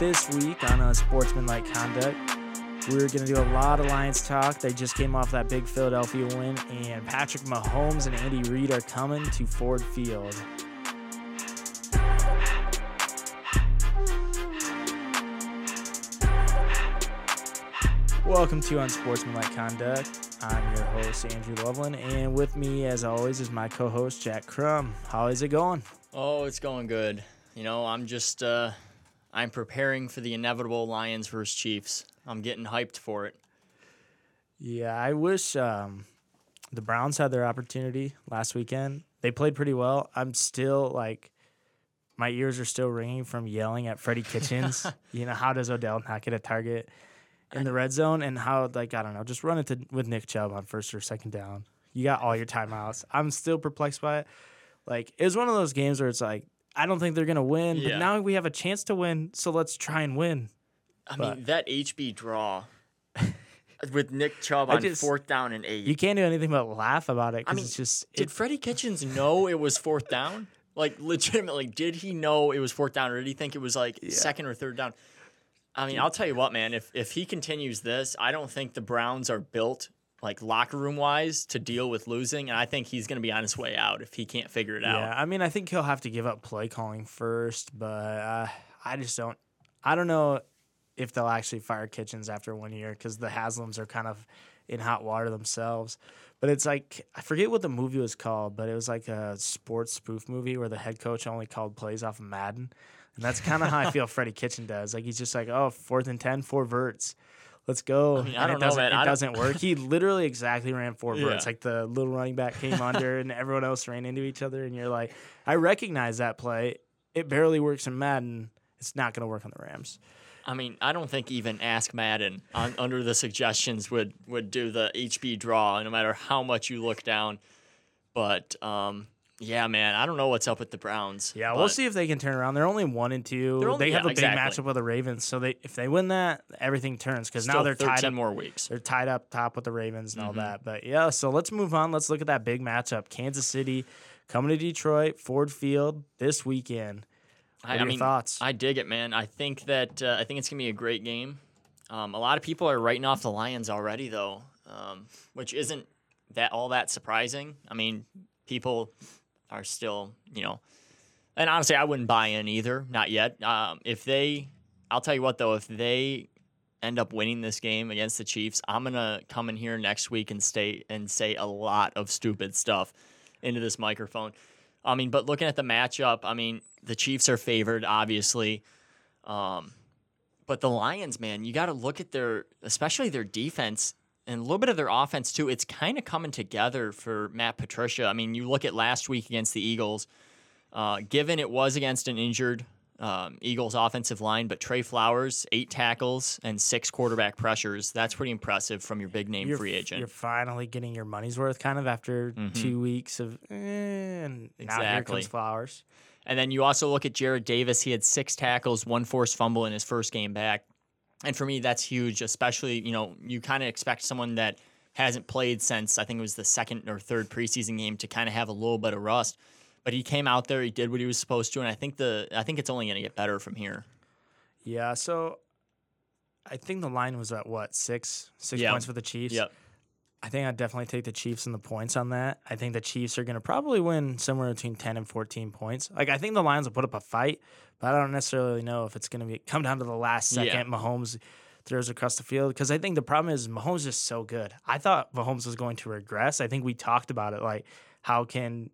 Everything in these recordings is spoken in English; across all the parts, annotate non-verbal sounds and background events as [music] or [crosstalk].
this week on Unsportsmanlike Conduct. We're going to do a lot of Lions talk. They just came off that big Philadelphia win, and Patrick Mahomes and Andy Reid are coming to Ford Field. Welcome to Unsportsmanlike Conduct. I'm your host, Andrew Loveland, and with me, as always, is my co host, Jack Crum. How is it going? Oh, it's going good. You know, I'm just, uh, I'm preparing for the inevitable Lions versus Chiefs. I'm getting hyped for it. Yeah, I wish um, the Browns had their opportunity last weekend. They played pretty well. I'm still like, my ears are still ringing from yelling at Freddie Kitchens. [laughs] you know, how does Odell not get a target in the red zone? And how, like, I don't know, just run it to, with Nick Chubb on first or second down. You got all your timeouts. I'm still perplexed by it. Like, it was one of those games where it's like, I don't think they're going to win, Yeah. but now we have a chance to win, so let's try and win. I But- mean, that HB draw [laughs] with Nick Chubb I on just- fourth down and eight. You can't do anything but laugh about it I mean, it's just did Freddie Kitchens know it was fourth down? Like, legitimately, did he know it was fourth down, or did he think it was like second or third down? I mean, I'll tell you what, man. If if he continues this, I don't think the Browns are built like locker room wise to deal with losing, and I think he's going to be on his way out if he can't figure it out. Yeah, I mean, I think he'll have to give up play calling first, but uh, I just don't. I don't know if they'll actually fire Kitchens after one year because the Haslams are kind of in hot water themselves. But it's like I forget what the movie was called, but it was like a sports spoof movie where the head coach only called plays off of Madden, and that's kind of how I feel [laughs] Freddie Kitchen does. Like he's just like, oh, fourth and ten, four verts. Let's go. mean, I don't it know, doesn't, man. It don't- doesn't work. He [laughs] literally exactly ran four Yeah. verts. Like the little running back came under [laughs] and everyone else ran into each other. And you're like, I recognize that play. It barely works in Madden. It's not going to work on the Rams. I mean, I don't think even Ask Madden on, under the suggestions would would do the HB draw, no matter how much you look down. But um, yeah, man, I don't know what's up with the Browns. Yeah, we'll see if they can turn around. They're only one and two. Only- they have yeah, a big exactly. matchup with the Ravens. So they if they win that, everything turns because now they're 13 tied up. more weeks. They're tied up top with the Ravens and all Mm-hmm. that. But yeah, so let's move on. Let's look at that big matchup. Kansas City coming to Detroit, Ford Field this weekend. What I, are I your mean, thoughts? I dig it, man. I think that uh, I think it's gonna be a great game. Um, a lot of people are writing off the Lions already, though, um, which isn't that all that surprising. I mean, people are still, you know, and honestly, I wouldn't buy in either, not yet. Um, if they, I'll tell you what though, if they end up winning this game against the Chiefs, I'm gonna come in here next week and stay and say a lot of stupid stuff into this microphone. I mean, but looking at the matchup, I mean, the Chiefs are favored, obviously. Um, but the Lions, man, you got to look at their, especially their defense and a little bit of their offense too. It's kind of coming together for Matt Patricia. I mean, you look at last week against the Eagles. Uh, given it was against an injured um, Eagles offensive line, but Trey Flowers, eight tackles and six quarterback pressures. That's pretty impressive from your big name you're, free agent. You're. Mm-hmm. finally getting your money's worth, kind of after two weeks of, eh, and now here comes Flowers. And then you also look at Jarrad Davis. He had six tackles, one forced fumble in his first game back. And for me, that's huge, especially, you know, you kind of expect someone that hasn't played since I think it was the second or third preseason game to kind of have a little bit of rust. But he came out there, he did what he was supposed to, and I think the I think it's only going to get better from here. Yeah, so I think the line was at what six six Yeah. points for the Chiefs. Yep. I think I'd definitely take the Chiefs and the points on that. I think the Chiefs are going to probably win somewhere between 10 and 14 points. Like, I think the Lions will put up a fight, but I don't necessarily know if it's going to be come down to the last second. Yeah. Mahomes throws across the field because I think the problem is Mahomes is so good. I thought Mahomes was going to regress. I think we talked about it. Like, how can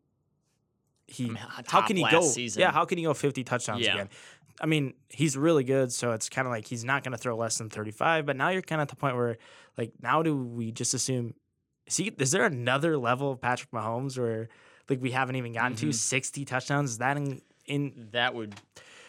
he, mean, how can he go? season. Yeah, how can he go 50 touchdowns Yeah. again? I mean, he's really good, so it's kind of like he's not going to throw less than 35. But now you're kind of at the point where, like, now do we just assume? Is, he, is there another level of Patrick Mahomes where, like, we haven't even gotten Mm-hmm. to 60 touchdowns? Is that in, in That would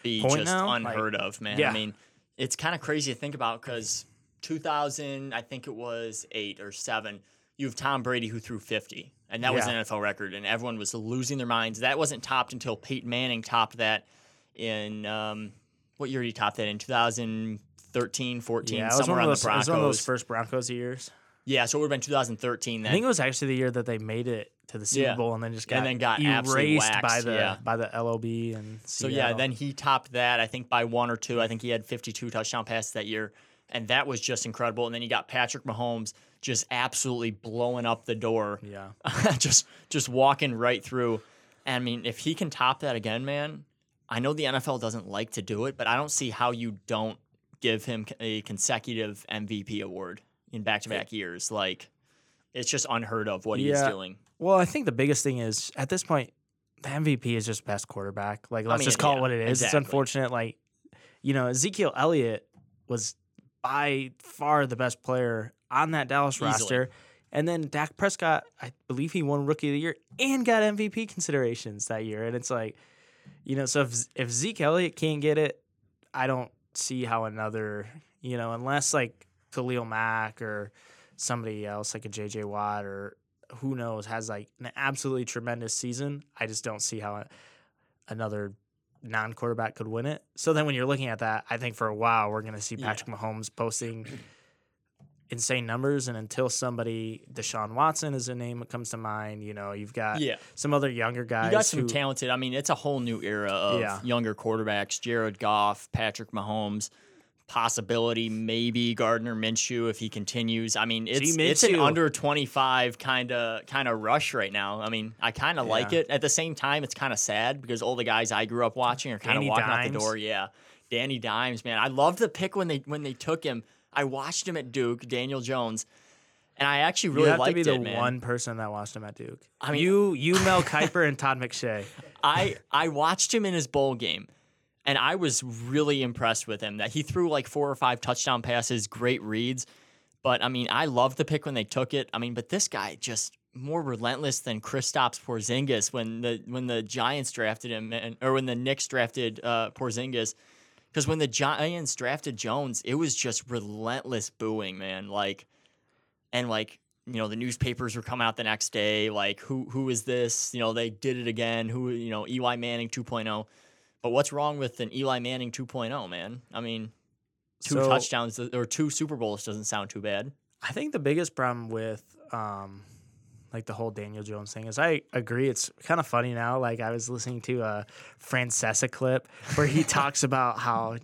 be just now? Like, unheard of, man. yeah. I mean, it's kind of crazy to think about because 2000, I think it was eight or seven, you have Tom Brady who threw 50, and that was an NFL record, and everyone was losing their minds. That wasn't topped until Peyton Manning topped that in um, what year did he top that in? 2013, 14, yeah, somewhere on the it was one of those first Broncos years. Yeah, so it would have been 2013 then. I think it was actually the year that they made it to the Super Yeah. Bowl and then just got, And then got absolutely erased by the yeah. by the LOB and So yeah, then he topped that I think by one or two. I think he had 52 touchdown passes that year, and that was just incredible. And then you got Patrick Mahomes just absolutely blowing up the door, yeah. [laughs] just just walking right through. And I mean, if he can top that again, man, I know the NFL doesn't like to do it, but I don't see how you don't give him a consecutive MVP award in back-to-back years. Like, it's just unheard of what he's doing. Well, I think the biggest thing is at this point, the MVP is just best quarterback. Like, let's mean, just call yeah, it what it is. It's unfortunate. Like, you know, Ezekiel Elliott was by far the best player on that Dallas Easily. roster. And then Dak Prescott, I believe he won Rookie of the Year and got MVP considerations that year. And it's like, you know, so if if Zeke Elliott can't get it, I don't see how another, you know, unless like Khalil Mack or somebody else like a JJ Watt or who knows has like an absolutely tremendous season. I just don't see how another non-quarterback could win it. So then when you're looking at that, I think for a while we're going to see Yeah. Patrick Mahomes posting insane numbers and until somebody Deshaun Watson is a name that comes to mind, you know, you've got Yeah. some other younger guys You got some who talented. I mean, it's a whole new era of Yeah. younger quarterbacks. Jared Goff, Patrick Mahomes, possibility maybe Gardner Minshew if he continues. I mean, it's it's an under twenty five kind of kind of rush right now. I mean, I kind of like it. At the same time, it's kind of sad because all the guys I grew up watching are kind of walking out the door. Yeah, Danny Dimes, man, I loved the pick when they when they took him. I watched him at Duke, Daniel Jones. And I actually really you have liked to be the it, one person that watched him at Duke. I mean- you, you, Mel Kiper, and Todd McShay. [laughs] I I watched him in his bowl game, and I was really impressed with him. That he threw like four or five touchdown passes, great reads. But I mean, I loved the pick when they took it. I mean, but this guy just more relentless than Kristaps Porzingis when the when the Giants drafted him, and, or when the Knicks drafted uh, Porzingis. Because when the Giants drafted Jones, it was just relentless booing, man. Like, and like you know the newspapers were coming out the next day like who who is this you know they did it again who you know Eli Manning 2.0 but what's wrong with an Eli Manning 2.0 man? I mean two So- touchdowns or two Super Bowls doesn't sound too bad. I think the biggest problem with um like the whole Daniel Jones thing is I agree it's kind of funny now like I was listening to a Francesa clip where he [laughs] talks about how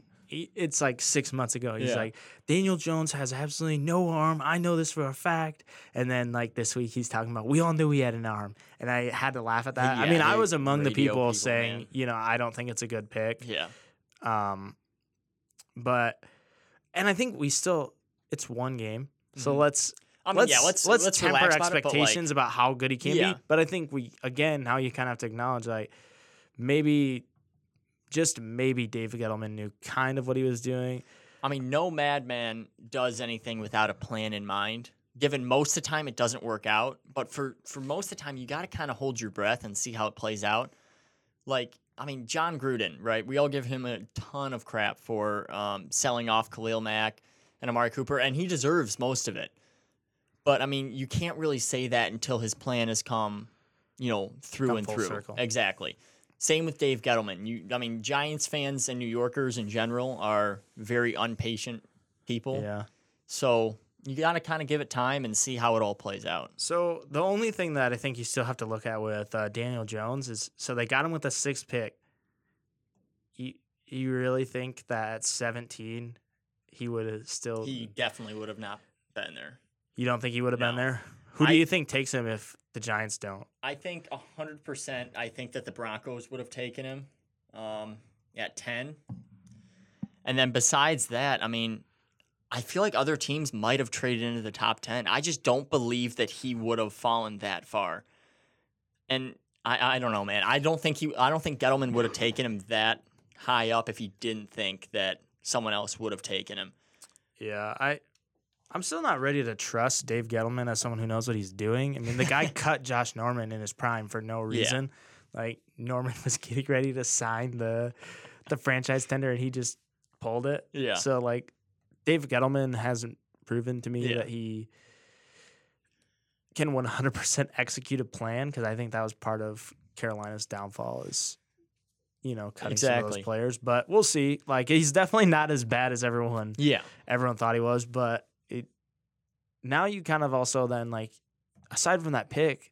it's like 6 months ago he's Yeah. like Daniel Jones has absolutely no arm I know this for a fact and then like this week he's talking about we all knew he had an arm and I had to laugh at that I mean I was among the people, people, saying man. you know I don't think it's a good pick yeah um, but and I think we still it's one game, so Mhm. let's I mean let's yeah let's let's, let's temper relax about it, like, expectations about how good he can Yeah. be. But I think we again now you kind of have to acknowledge like maybe just maybe David Gettleman knew kind of what he was doing. I mean, no madman does anything without a plan in mind. Given most of the time it doesn't work out, but for for most of the time you got to kind of hold your breath and see how it plays out. Like, I mean, Jon Gruden, right? We all give him a ton of crap for um, selling off Khalil Mack and Amari Cooper, and he deserves most of it. But I mean, you can't really say that until his plan has come, you know, through Come and full through. circle. Exactly. Same with Dave Gettleman. You, I mean, Giants fans and New Yorkers in general are very impatient people. Yeah. So you got to kind of give it time and see how it all plays out. So the only thing that I think you still have to look at with uh, Daniel Jones is so they got him with a sixth pick. You you really think that at seventeen he would have still? He definitely would have not been there. you don't think he would have been there? Who do you think takes him if the Giants don't? I think 100%. I think that the Broncos would have taken him um, at 10. And then besides that, I mean, I feel like other teams might have traded into the top 10. I just don't believe that he would have fallen that far. And I, I don't know, man. I don't think he I don't think Gettleman would have taken him that high up if he didn't think that someone else would have taken him. Yeah, I I'm still not ready to trust Dave Gettleman as someone who knows what he's doing. I mean, the guy [laughs] cut Josh Norman in his prime for no reason. Like Norman [laughs] was getting ready to sign the the franchise tender and he just pulled it. Yeah. So like Dave Gettleman hasn't proven to me Yeah. that he can 100% execute a plan because I think that was part of Carolina's downfall is you know cutting some of those players. But we'll see. Like he's definitely not as bad as everyone Yeah. everyone thought he was, but now you kind of also then like aside from that pick,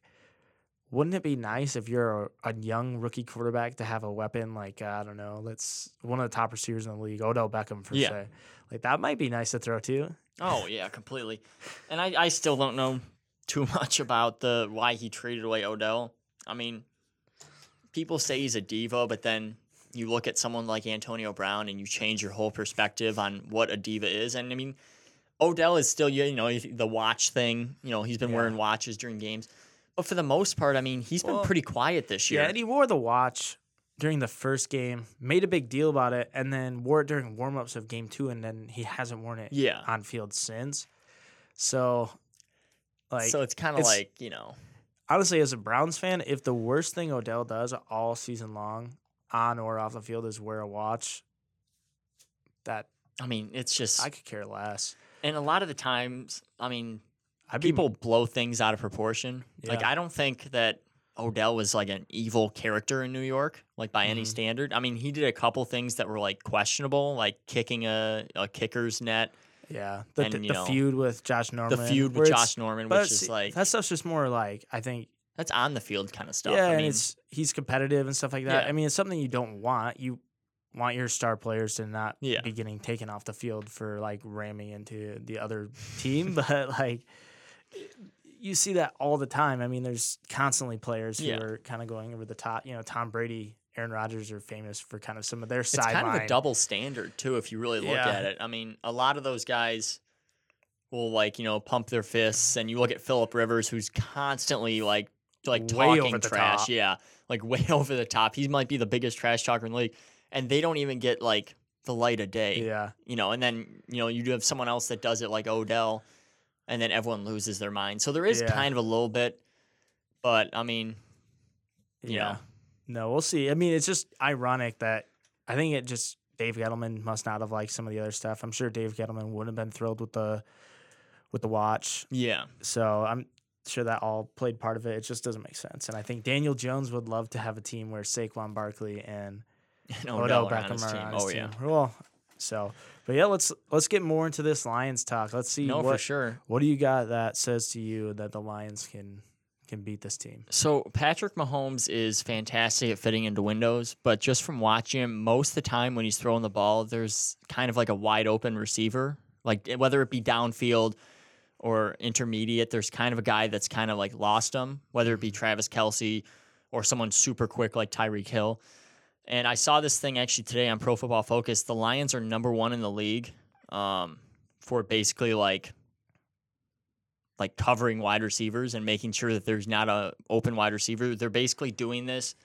wouldn't it be nice if you're a, a young rookie quarterback to have a weapon like uh, I don't know, let's one of the top receivers in the league, Odell Beckham for Yeah. say, like that might be nice to throw too. Oh yeah, completely. And I, I still don't know too [laughs] much about the why he traded away Odell. I mean, people say he's a diva, but then you look at someone like Antonio Brown and you change your whole perspective on what a diva is. And I mean, Odell is still you know the watch thing. You know he's been Yeah. wearing watches during games, but for the most part, I mean he's been pretty quiet this year. Yeah, and he wore the watch during the first game, made a big deal about it, and then wore it during warmups of game two, and then he hasn't worn it Yeah. on field since. So, like, so it's kind of like you know honestly, as a Browns fan, if the worst thing Odell does all season long, on or off the field, is wear a watch, that I mean it's just I could care less. And a lot of the times I mean I'd be- people blow things out of proportion. Like I don't think that Odell was like an evil character in New York, like by any Mhm. standard. I mean, he did a couple things that were like questionable, like kicking a, a kicker's net, yeah, the, and, the, the know, feud with Josh Norman, the feud with Josh Norman, which is like that stuff's just more like I think that's on the field kind of stuff. Yeah, I mean, it's he's competitive and stuff like that. Yeah. I mean, it's something you don't want. You want your star players to not Yeah. be getting taken off the field for like ramming into the other team, [laughs] but like you see that all the time. I mean, there's constantly players who Yeah. are kind of going over the top. You know, Tom Brady, Aaron Rodgers are famous for kind of some of their it's sideline. kind of a double standard too, if you really look Yeah. at it. I mean, a lot of those guys will like you know pump their fists, and you look at Philip Rivers, who's constantly like like Way talking trash. top. Yeah, like [laughs] way over the top. He might be the biggest trash talker in the league, and they don't even get like the light of day. Yeah, You know, and then you know you do have someone else that does it like Odell, and then everyone loses their mind. So there is Yeah. kind of a little bit, but I mean, you yeah. know. No, we'll see. I mean, it's just ironic that I think it just Dave Gettleman must not have liked some of the other stuff. I'm sure Dave Gettleman would have been thrilled with the with the watch. yeah, So I'm sure that all played part of it. It just doesn't make sense. And I think Daniel Jones would love to have a team where Saquon Barkley and [laughs] and Odell, are on Beckham his team. on oh, his oh team. yeah, Well, so but yeah, let's let's get more into this Lions talk. Let's see no what for sure. what do you got that says to you that the Lions can can beat this team. So Patrick Mahomes is fantastic at fitting into windows, but just from watching him, most of the time when he's throwing the ball, there's kind of like a wide open receiver, like whether it be downfield or intermediate. There's kind of a guy that's kind of like lost him, whether it be mm-hmm. Travis Kelce or someone super quick like Tyreek Hill. And I saw this thing actually today on Pro Football Focus. The Lions are number one in the league um, for basically like like covering wide receivers and making sure that there's not a open wide receiver. They're basically doing this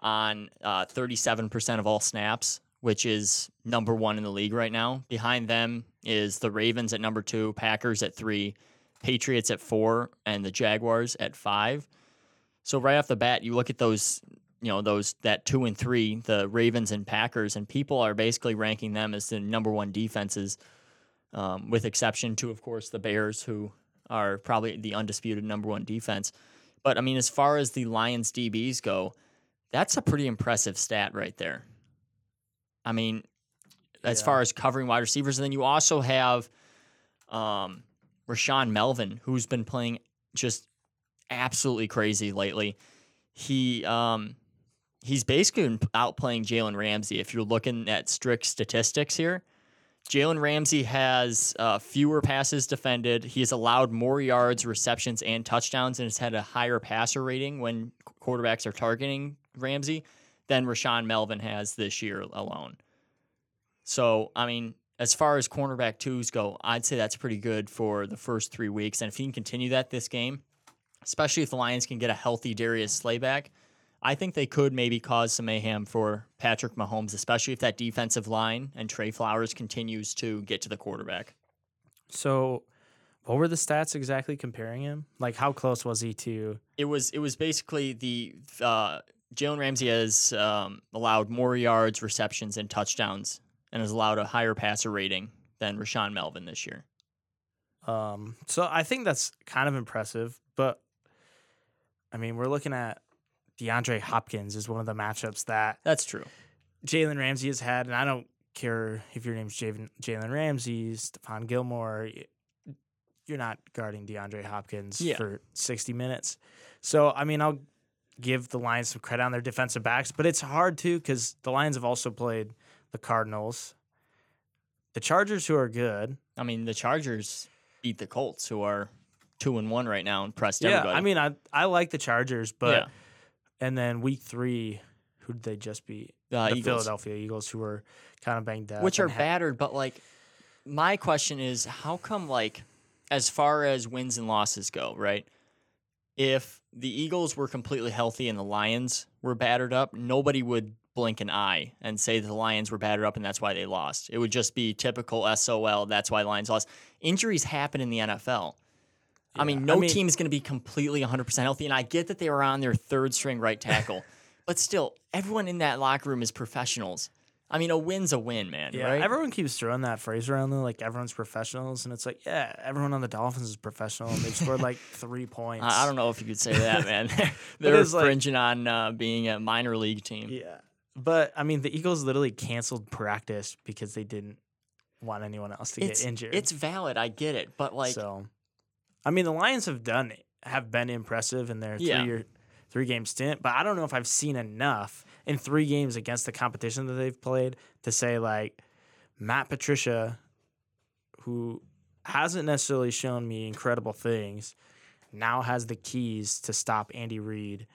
on uh, 37% of all snaps, which is number one in the league right now. Behind them is the Ravens at number two, Packers at three, Patriots at four, and the Jaguars at five. So right off the bat, you look at those, you know, those that two and three, the Ravens and Packers, and people are basically ranking them as the number one defenses, um, with exception to, of course, the Bears, who are probably the undisputed number one defense. But I mean, as far as the Lions DBs go, that's a pretty impressive stat right there. I mean, as Yeah. far as covering wide receivers, and then you also have um, Rashaan Melvin, who's been playing just absolutely crazy lately. He um, he's basically outplaying Jalen Ramsey. If you're looking at strict statistics here, Jalen Ramsey has uh, fewer passes defended. He has allowed more yards, receptions, and touchdowns, and has had a higher passer rating when quarterbacks are targeting Ramsey than Rashaan Melvin has this year alone. So, I mean, as far as cornerback twos go, I'd say that's pretty good for the first three weeks. And if he can continue that this game, especially if the Lions can get a healthy Darius Slay back, I think they could maybe cause some mayhem for Patrick Mahomes, especially if that defensive line and Trey Flowers continues to get to the quarterback. So what were the stats exactly comparing him? Like how close was he to It was it was basically the uh, Jalen Ramsey has um, allowed more yards, receptions, and touchdowns, and has allowed a higher passer rating than Rashaan Melvin this year. Um, so I think that's kind of impressive, but I mean, we're looking at DeAndre Hopkins is one of the matchups that That's true. Jalen Ramsey has had, and I don't care if your name's Jalen Ramsey, Stephon Gilmore, you're not guarding DeAndre Hopkins Yeah. for 60 minutes. So I mean, I'll give the Lions some credit on their defensive backs, but it's hard to because the Lions have also played the Cardinals, the Chargers, who are good. I mean, the Chargers beat the Colts, who are two and one right now, and pressed Yeah, everybody. I mean, I I like the Chargers, but Yeah. And then week three, who did they just beat? Uh, the Eagles. Philadelphia Eagles, who were kind of banged up, which are ha- battered. But like, my question is, how come like, as far as wins and losses go, right? If the Eagles were completely healthy and the Lions were battered up, nobody would blink an eye and say that the Lions were battered up and that's why they lost. It would just be typical SOL. That's why Lions lost. Injuries happen in the NFL. I mean, no I mean- team is going to be completely 100% healthy. And I get that they were on their third string right tackle, [laughs] but still, everyone in that locker room is professionals. I mean, a win's a win, man. Yeah, right? everyone keeps throwing that phrase around though, like everyone's professionals, and it's like, yeah, everyone on the Dolphins is professional, and they've scored like [laughs] three points. I I don't know if you could say that, man. [laughs] They're it's like- fringing on uh, being a minor league team. Yeah, but I mean, the Eagles literally canceled practice because they didn't want anyone else to it's get injured. It's valid, I get it, but like, so, I mean, the Lions have done have been impressive in their Yeah. three year, three game stint, but I don't know if I've seen enough in three games against the competition that they've played to say like Matt Patricia, who hasn't necessarily shown me incredible things, now has the keys to stop Andy Reid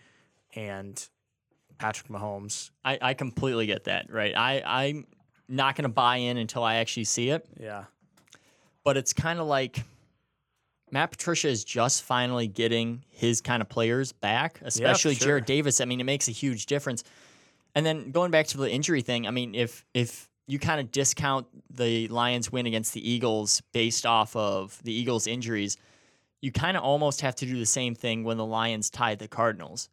and Patrick Mahomes. I, I completely get that, right? I I'm not gonna buy in until I actually see it, Yeah. but it's kind of like. Matt Patricia is just finally getting his kind of players back, especially sure. Jarrad Davis. I mean, it makes a huge difference. And then going back to the injury thing, I mean, if if you kind of discount the Lions win against the Eagles based off of the Eagles injuries, you kind of almost have to do the same thing when the Lions tied the Cardinals.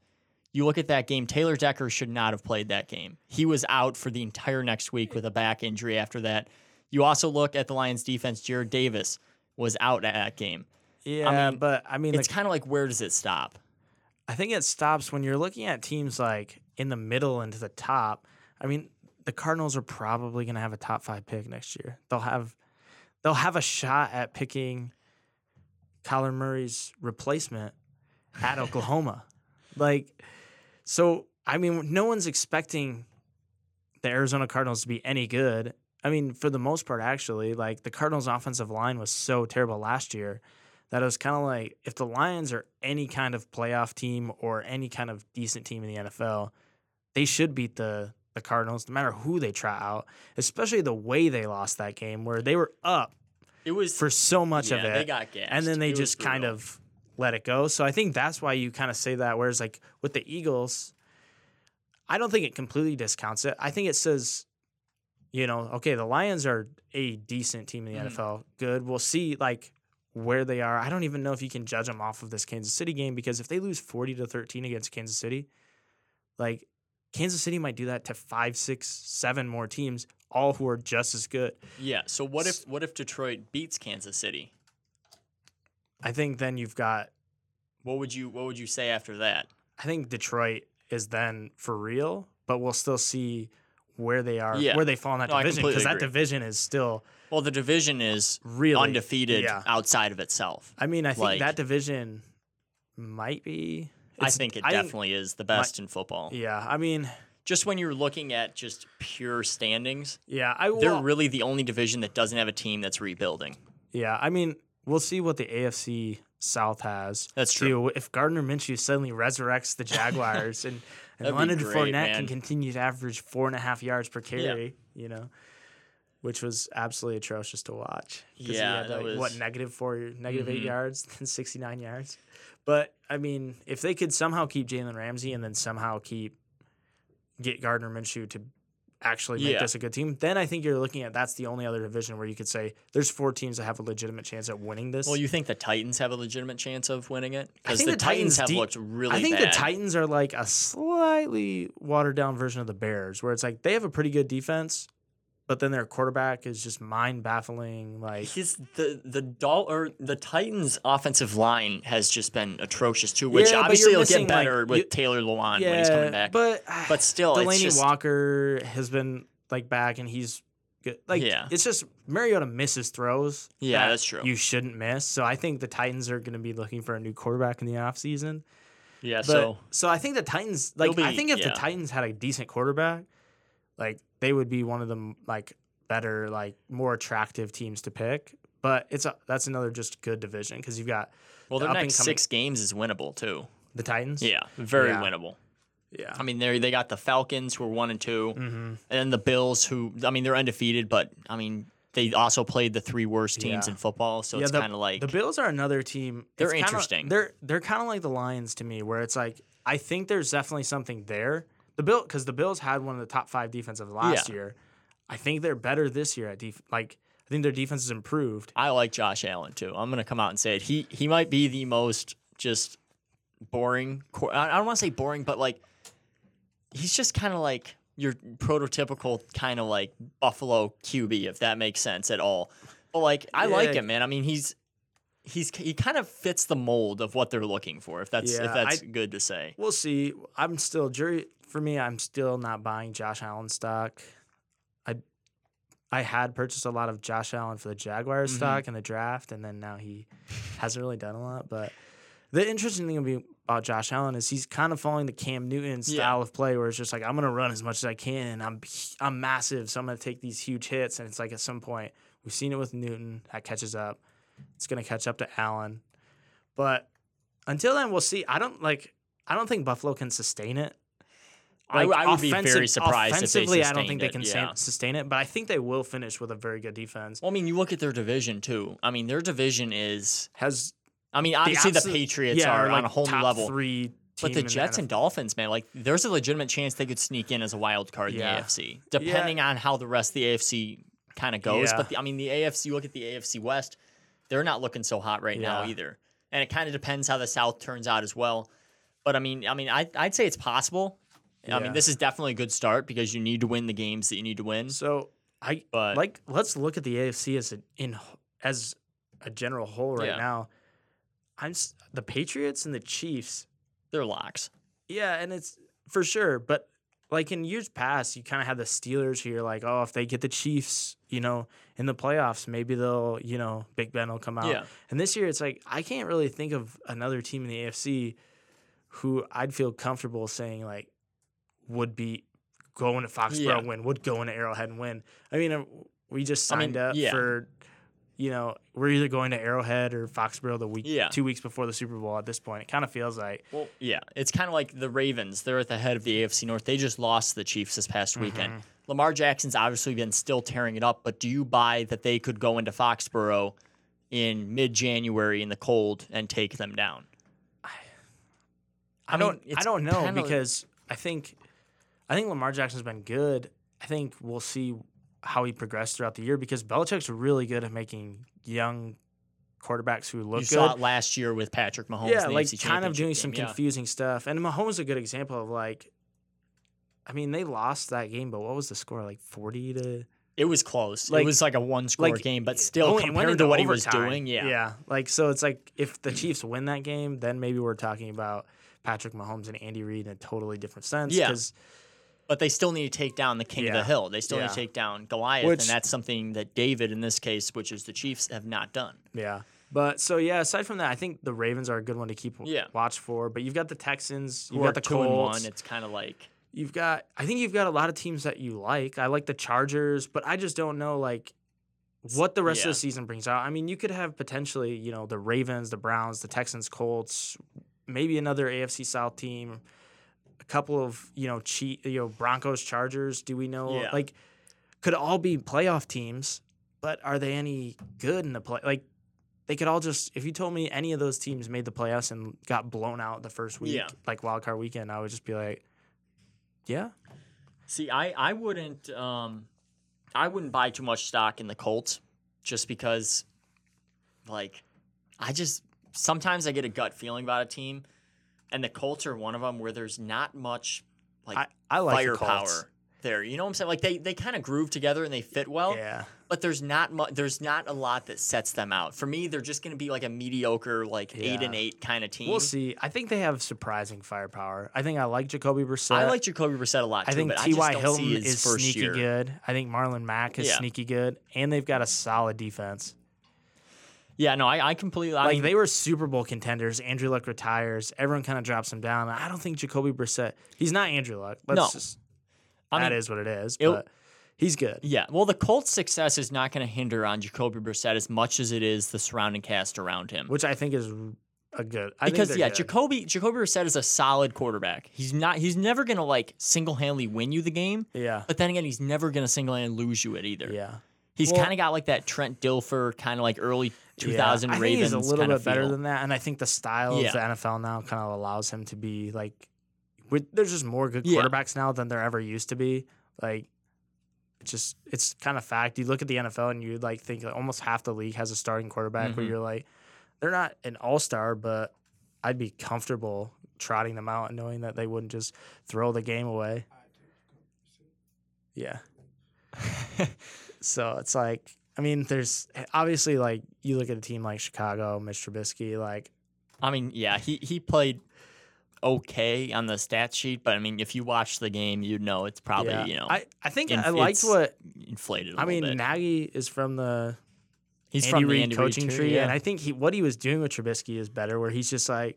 You look at that game, Taylor Decker should not have played that game. He was out for the entire next week with a back injury after that. You also look at the Lions defense, Jarrad Davis was out at that game. Yeah, mean, but I mean, It's kind of like where does it stop? I think it stops when you're looking at teams like in the middle and to the top. I mean, the Cardinals are probably going to have a top five pick next year. They'll have they'll have a shot at picking Kyler Murray's replacement at [laughs] Oklahoma. Like, so I mean, no one's expecting the Arizona Cardinals to be any good. I mean, for the most part, actually, like the Cardinals' offensive line was so terrible last year that it was kind of like if the Lions are any kind of playoff team or any kind of decent team in the NFL, they should beat the the Cardinals no matter who they try out, especially the way they lost that game where they were up It was for so much yeah, of it they got gassed. and then they It just kind of let it go. So I think that's why you kind of say that. Whereas like with the Eagles, I don't think it completely discounts it. I think it says, you know, okay, the Lions are a decent team in the Mhm. NFL. Good. We'll see like where they are. I don't even know if you can judge them off of this Kansas City game because if they lose forty to thirteen against Kansas City, like Kansas City might do that to five, six, seven more teams, all who are just as good. Yeah. So what if what if Detroit beats Kansas City? I think then you've got What would you what would you say after that? I think Detroit is then for real, but we'll still see where they are, Yeah. where they fall in that No, division, because that division is still Well, the division is really undefeated Yeah. outside of itself. I mean, I think like- that division might be. I think it I definitely is the best in football. yeah, I mean, Just when you're looking at just pure standings, yeah, I they're really the only division that doesn't have a team that's rebuilding. yeah, I mean, we'll see what the AFC South has. That's too. true. If Gardner Minshew suddenly resurrects the Jaguars and, [laughs] and Leonard great, Fournette man. can continue to average four and a half yards per carry, you know, which was absolutely atrocious to watch. 'Cause he Yeah, had, that like, what was- negative four, negative eight Mhm. yards, [laughs] then sixty nine yards. But I mean, if they could somehow keep Jalen Ramsey and then somehow keep get Gardner Minshew to actually make Yeah. this a good team, then I think you're looking at that's the only other division where you could say there's four teams that have a legitimate chance at winning this. Well, you think the Titans have a legitimate chance of winning it? Because the, the Titans, Titans have de- looked really I think bad. the Titans are like a slightly watered down version of the Bears, where it's like they have a pretty good defense, but then their quarterback is just mind baffling. Like His the the doll or the Titans offensive line has just been atrocious too, which Yeah, but obviously you're will get missing, like, better with you- Taylor Lewan when he's coming back. but But still, it's Delanie just Walker has been like back, and he's good. Like Yeah. it's just Mariota misses throws. Yeah, that that's true. You shouldn't miss. So I think the Titans are going to be looking for a new quarterback in the offseason. Yeah. But, so so I think the Titans, like, It'll I be- think if the yeah. Titans had a decent quarterback, like, they would be one of the like better, like, more attractive teams to pick. But it's a, that's another just good division because you've got well, the their next coming- six games is winnable too. the Titans. Yeah, very Yeah. winnable. yeah. I mean, they they got the Falcons who are one and 2 Mm-hmm. and then the Bills who I mean they're undefeated, but I mean they also played the three worst teams Yeah. in football, so yeah, it's kind of like the Bills are another team. They're it's kinda- interesting. They're they're kind of like the Lions to me, where it's like I think there's definitely something there. The Bill because the Bills had one of the top five defensive last Yeah. year. I think they're better this year at def- like I think their defense has improved. I like Josh Allen too. I'm gonna come out and say it. He he might be the most just boring. I I don't want to say boring, but like he's just kind of like your prototypical kind of like Buffalo QB, if that makes sense at all. But like I like him, man. I mean he's he's he kind of fits the mold of what they're looking for. If that's Yeah, if that's I- good to say. We'll see. I'm still jury for me. I'm still not buying Josh Allen stock. I I had purchased a lot of Josh Allen for the Jaguars Mhm. stock in the draft, and then now he hasn't really done a lot. But the interesting thing about Josh Allen is he's kind of following the Cam Newton Yeah. style of play, where it's just like I'm gonna run as much as I can, and I'm I'm massive, so I'm gonna take these huge hits, and it's like at some point we've seen it with Newton that catches up. It's gonna catch up to Allen, but until then we'll see. I don't like. I don't think Buffalo can sustain it. I, I would be very surprised if they Offensively, I don't think they it, can yeah. sustain it, but I think they will finish with a very good defense. Well, I mean, you look at their division too. I mean, their division is. Has I mean, obviously the, absolute- Patriots yeah, are are on a whole new level. Three, But the Jets and Dolphins, man, like there's a legitimate chance they could sneak in as a wild card Yeah. in the AFC, depending on how the rest of the AFC kind of goes. Yeah. But the, I mean, the AFC, look at the AFC West, they're not looking so hot right now either. And it kind of depends how the South turns out as well. But I mean, I mean, I, I'd say it's possible. I mean, this is definitely a good start because you need to win the games that you need to win. So I But like let's look at the AFC as a, in as a general whole right Yeah. now. I'm the Patriots and the Chiefs. they're locks. Yeah, and it's for sure. But like in years past, you kind of had the Steelers here. Like, oh, if they get the Chiefs, you know, in the playoffs, maybe they'll, you know, Big Ben will come out. Yeah. And this year, it's like I can't really think of another team in the AFC who I'd feel comfortable saying like would be going to Foxborough Yeah. and win, would go into Arrowhead and win. I mean, uh, we just I mean, signed up yeah. for. You know, we're either going to Arrowhead or Foxborough the week, Yeah. two weeks before the Super Bowl. At this point, it kind of feels like Well, yeah, it's kind of like the Ravens. They're at the head of the AFC North. They just lost the Chiefs this past Mm-hmm. weekend. Lamar Jackson's obviously been still tearing it up, but do you buy that they could go into Foxborough in mid-January in the cold and take them down? I mean, don't. I don't know because I think, I think Lamar Jackson's been good. I think we'll see how he progressed throughout the year because Belichick's really good at making young quarterbacks who look you good. saw it last year with Patrick Mahomes. yeah, like kind of doing some game, yeah. confusing stuff. And Mahomes is a good example of like, I mean, they lost that game, but what was the score? Like forty to It was close. Like- it was like a one-score like, game, but still only- it went compared to what he was doing, yeah. yeah. Like so, it's like if the Chiefs win that game, then maybe we're talking about Patrick Mahomes and Andy Reid in a totally different sense. Yeah. 'Cause- But they still need to take down the king of the hill. They still need to take down Goliath, Which- and that's something that David, in this case, which is the Chiefs, have not done. Yeah. But so yeah, aside from that, I think the Ravens are a good one to keep Yeah. watch for. But you've got the Texans, you've got the two and Colts, one. It's kind of like you've got I think you've got a lot of teams that you like. I like the Chargers, but I just don't know like what the rest of the season brings out. I mean, you could have potentially, you know, the Ravens, the Browns, the Texans, Colts, maybe another AFC South team, a couple of, you know, cheat, you know, Broncos, Chargers, do we know Yeah. like could all be playoff teams, but are they any good in the play like they could all just if you told me any of those teams made the playoffs and got blown out the first week, Yeah. like wild card weekend, I would just be like, yeah, See, I I wouldn't um I wouldn't buy too much stock in the Colts just because like I just sometimes I get a gut feeling about a team and the Colts are one of them where there's not much like I, I like the firepower Colts. there. You know what I'm saying? Like they they kind of groove together and they fit well, Yeah, but there's not much there's not a lot that sets them out. For me, they're just going to be like a mediocre like 8 and 8 kind of team. we'll see. I think they have surprising firepower. I think I like Jacoby Brissett. I like Jacoby Brissett a lot too, I think T.Y. just Hilton is sneaky year. good. I think Marlon Mack is Yeah. sneaky good, and they've got a solid defense. Yeah, no, I, I completely. I Like mean, they were Super Bowl contenders. Andrew Luck retires. Everyone kind of drops him down. I don't think Jacoby Brissett. He's not Andrew Luck. Let's No. just. I that mean, is what it is. it'll- But he's good. Yeah, well, the Colts' success is not going to hinder on Jacoby Brissett as much as it is the surrounding cast around him. which I think is a good. I think because yeah, good. Jacoby Jacoby Brissett is a solid quarterback. He's not. He's never going to like single handedly win you the game. yeah, But then again, he's never going to single handedly lose you it either. yeah. He's Well- kind of got like that Trent Dilfer kind of like early Yeah, 2000 I think Ravens he's a little kinda bit better feel. than that, and I think the style Yeah. of the NFL now kind of allows him to be like. There's just more good Yeah. quarterbacks now than there ever used to be. Like, it's just it's kind of fact. You look at the NFL and you like think that almost half the league has a starting quarterback where Mhm. you're like, they're not an all star, but I'd be comfortable trotting them out and knowing that they wouldn't just throw the game away. Yeah. [laughs] so it's like, I mean, there's obviously like you look at a team like Chicago, Mitch Trubisky, like I mean, yeah, he he played okay on the stat sheet, but I mean, if you watch the game, you'd know it's probably yeah. you know I, I think inf- I liked what inflated. I I mean. Nagy is from the he's Andy from the Andy coaching Reid tree, yeah. and I think he what he was doing with Trubisky is better. Where he's just like,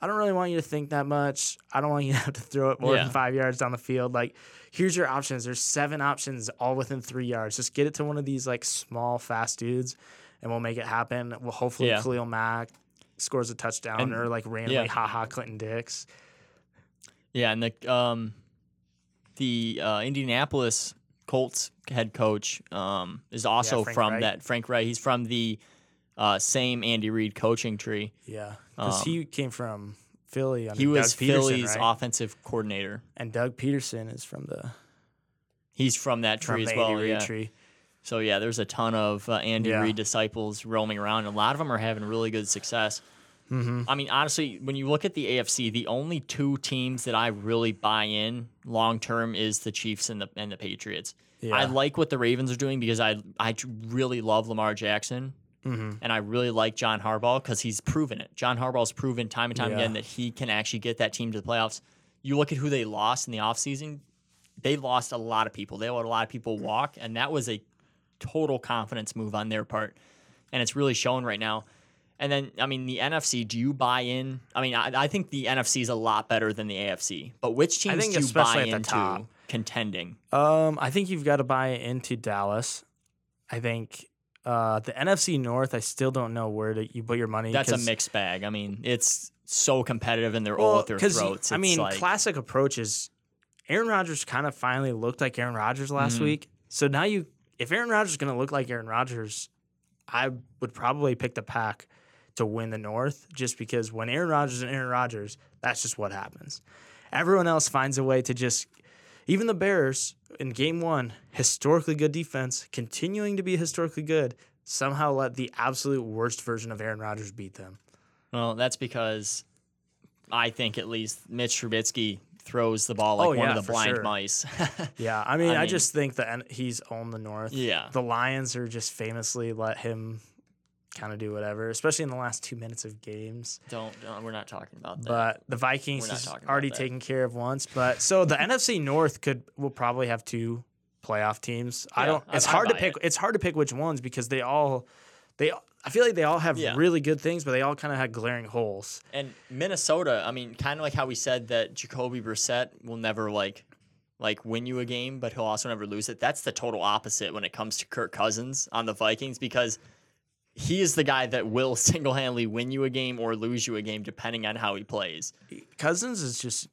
I don't really want you to think that much. I don't want you [laughs] to have to throw it more Yeah. than five yards down the field. Like, here's your options. There's seven options, all within three yards. Just get it to one of these like small, fast dudes, and we'll make it happen. Well, hopefully Yeah. Khalil Mack scores a touchdown And- or like randomly, yeah. Ha Ha Clinton-Dix. Yeah, and the um, the uh, Indianapolis Colts head coach um, is also Frank from Reich. that Frank Reich. He's from the uh, same Andy Reid coaching tree. Yeah, because Um, he came from Philly. Under He was Doug Pederson, Philly's right? offensive coordinator. and Doug Pederson is from the He's from that from tree the as well. Andy yeah. tree. So yeah, there's a ton of uh, Andy Yeah. Reid disciples roaming around. and A lot of them are having really good success. Mm-hmm. I mean, honestly, when you look at the AFC, the only two teams that I really buy in long term is the Chiefs and the and the Patriots. Yeah. I like what the Ravens are doing because I I really love Lamar Jackson mm-hmm. and I really like John Harbaugh because he's proven it. John Harbaugh's proven time and time Yeah. again that he can actually get that team to the playoffs. You look at who they lost in the offseason, they lost a lot of people. They let a lot of people walk, and that was a total confidence move on their part. And it's really showing right now. And then, I mean, the NFC, do you buy in? I mean, I, I think the NFC is a lot better than the AFC. But which teams think do you buy at the into top. contending? Um, I think you've got to buy into Dallas. I think uh, the NFC North. I still don't know where to you put your money. That's a mixed bag. I mean, it's so competitive and they're all Well, at their throats. I mean, like, classic approach is Aaron Rodgers kind of finally looked like Aaron Rodgers last Mhm. week. So now you, if Aaron Rodgers is going to look like Aaron Rodgers, I would probably pick the pack to win the North, just because when Aaron Rodgers and Aaron Rodgers, that's just what happens. Everyone else finds a way to just, even the Bears in Game One, historically good defense, continuing to be historically good, somehow let the absolute worst version of Aaron Rodgers beat them. Well, that's because I think at least Mitch Trubisky throws the ball like Oh, one yeah, of the blind sure. mice. [laughs] Yeah, I mean, I, I mean- just think that he's owned the North. yeah. The Lions are just famously let him kind of do whatever, especially in the last two minutes of games. Don't, don't we're not talking about that. But the Vikings is already that. taken care of once. But so the [laughs] NFC North could will probably have two playoff teams. I don't. I- It's I hard to pick. it. It's hard to pick which ones because they all, they. I feel like they all have Yeah. really good things, but they all kind of had glaring holes. and Minnesota, I mean, kind of like how we said that Jacoby Brissett will never like like win you a game, but he'll also never lose it. That's the total opposite when it comes to Kirk Cousins on the Vikings because he is the guy that will [laughs] single-handedly win you a game or lose you a game depending on how he plays. Cousins is just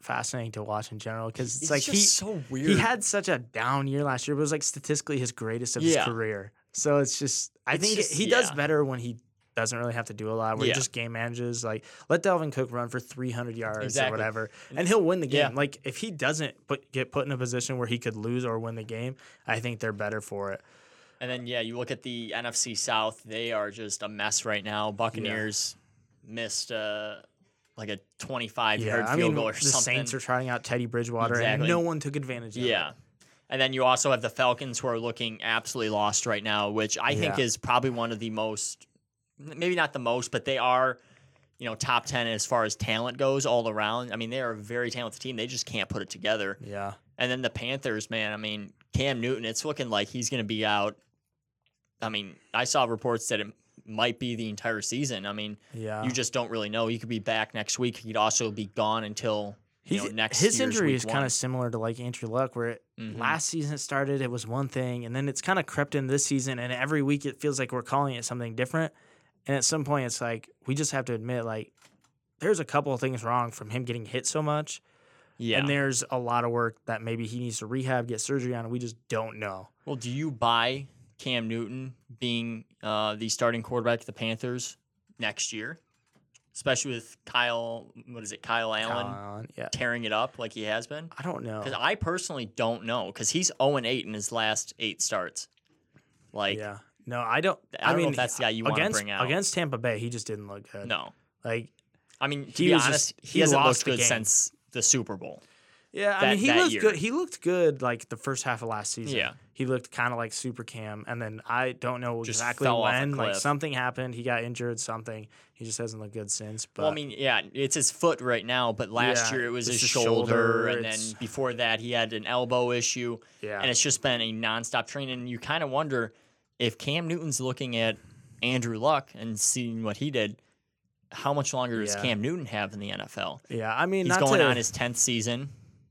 fascinating to watch in general because it's It's like just he so weird. He had such a down year last year. but It was like statistically his greatest of Yeah. his career. So it's just I It's think just- he does yeah. better when he doesn't really have to do a lot. Where Yeah. he just game manages. Like let Dalvin Cook run for 300 yards Exactly. or whatever, and he'll win the game. Like if he doesn't put get put in a position where he could lose or win the game, I think they're better for it. And then yeah, you look at the NFC South; they are just a mess right now. Buccaneers missed uh, like a 25 Yeah, yard I field mean goal or the something. Saints are trying out Teddy Bridgewater, and no one took advantage of it. yeah. And then you also have the Falcons who are looking absolutely lost right now, which I think is probably one of the most, maybe not the most, but they are, you know, top 10 as far as talent goes all around. I mean, they are a very talented team. They just can't put it together. Yeah. And then the Panthers, man, I mean, Cam Newton, it's looking like he's going to be out. I mean, I saw reports that it might be the entire season. I mean, Yeah. you just don't really know. He could be back next week. He could also be gone until you know, next his injury is kind of similar to like Andrew Luck, where it, Mhm. last season it started, it was one thing, and then it's kind of crept in this season, and every week it feels like we're calling it something different. And at some point, it's like we just have to admit, like, there's a couple of things wrong from him getting hit so much, yeah. and there's a lot of work that maybe he needs to rehab, get surgery on, and we just don't know. Well, do you buy Cam Newton being uh, the starting quarterback of the Panthers next year, especially with Kyle? What is it, Kyle Allen Allen, yeah, tearing it up like he has been? I don't know. Because I personally don't know because he's zero and eight in his last eight starts. Like, yeah, no, I don't. I don't know mean, if that's the guy you want to against bring out. against Tampa Bay, he just didn't look good. no, like I mean to He be was just- honest, he he, hasn't lost looked good game. since the Super Bowl. Yeah, I mean he that looked year. good. He looked good like the first half of last season. Yeah. he looked kind of like Super Cam, and then I don't know Just exactly fell off a when. Like something happened. He got injured. Something. He just hasn't looked good since. But well, I mean, yeah, it's his foot right now, but last Yeah, year it was his shoulder, shoulder, and then before that he had an elbow issue. yeah, and it's just been a nonstop training. And you kind of wonder if Cam Newton's looking at Andrew Luck and seeing what he did, how much longer does Cam Newton have in the NFL? yeah. I mean, He's going to, on his tenth season,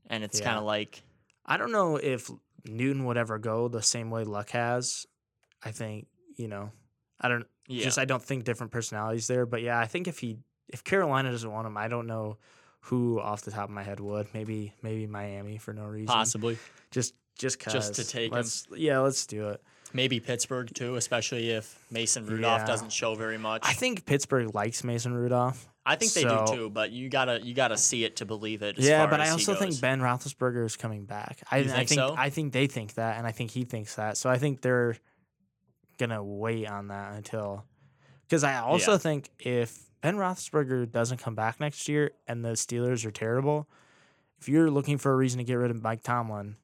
and it's Yeah. kind of like I don't know if Newton would ever go the same way Luck has. I think you know. I don't. yeah, Just I don't think different personalities there. But yeah, I think if he if Carolina doesn't want him, I don't know who off the top of my head would. Maybe maybe Miami for no reason. possibly Just just cause. Just to take him. let's, Yeah, let's do it. maybe Pittsburgh too, especially if Mason Rudolph Yeah. doesn't show very much. I think Pittsburgh likes Mason Rudolph. I think they so- do too, but you gotta you gotta see it to believe it. Yeah, but I also think. Ben Roethlisberger is coming back. I, You I think think so? I think they think that, and I think he thinks that. So I think they're gonna wait on that until. Because I also Yeah. think if Ben Roethlisberger doesn't come back next year and the Steelers are terrible, if you're looking for a reason to get rid of Mike Tomlin,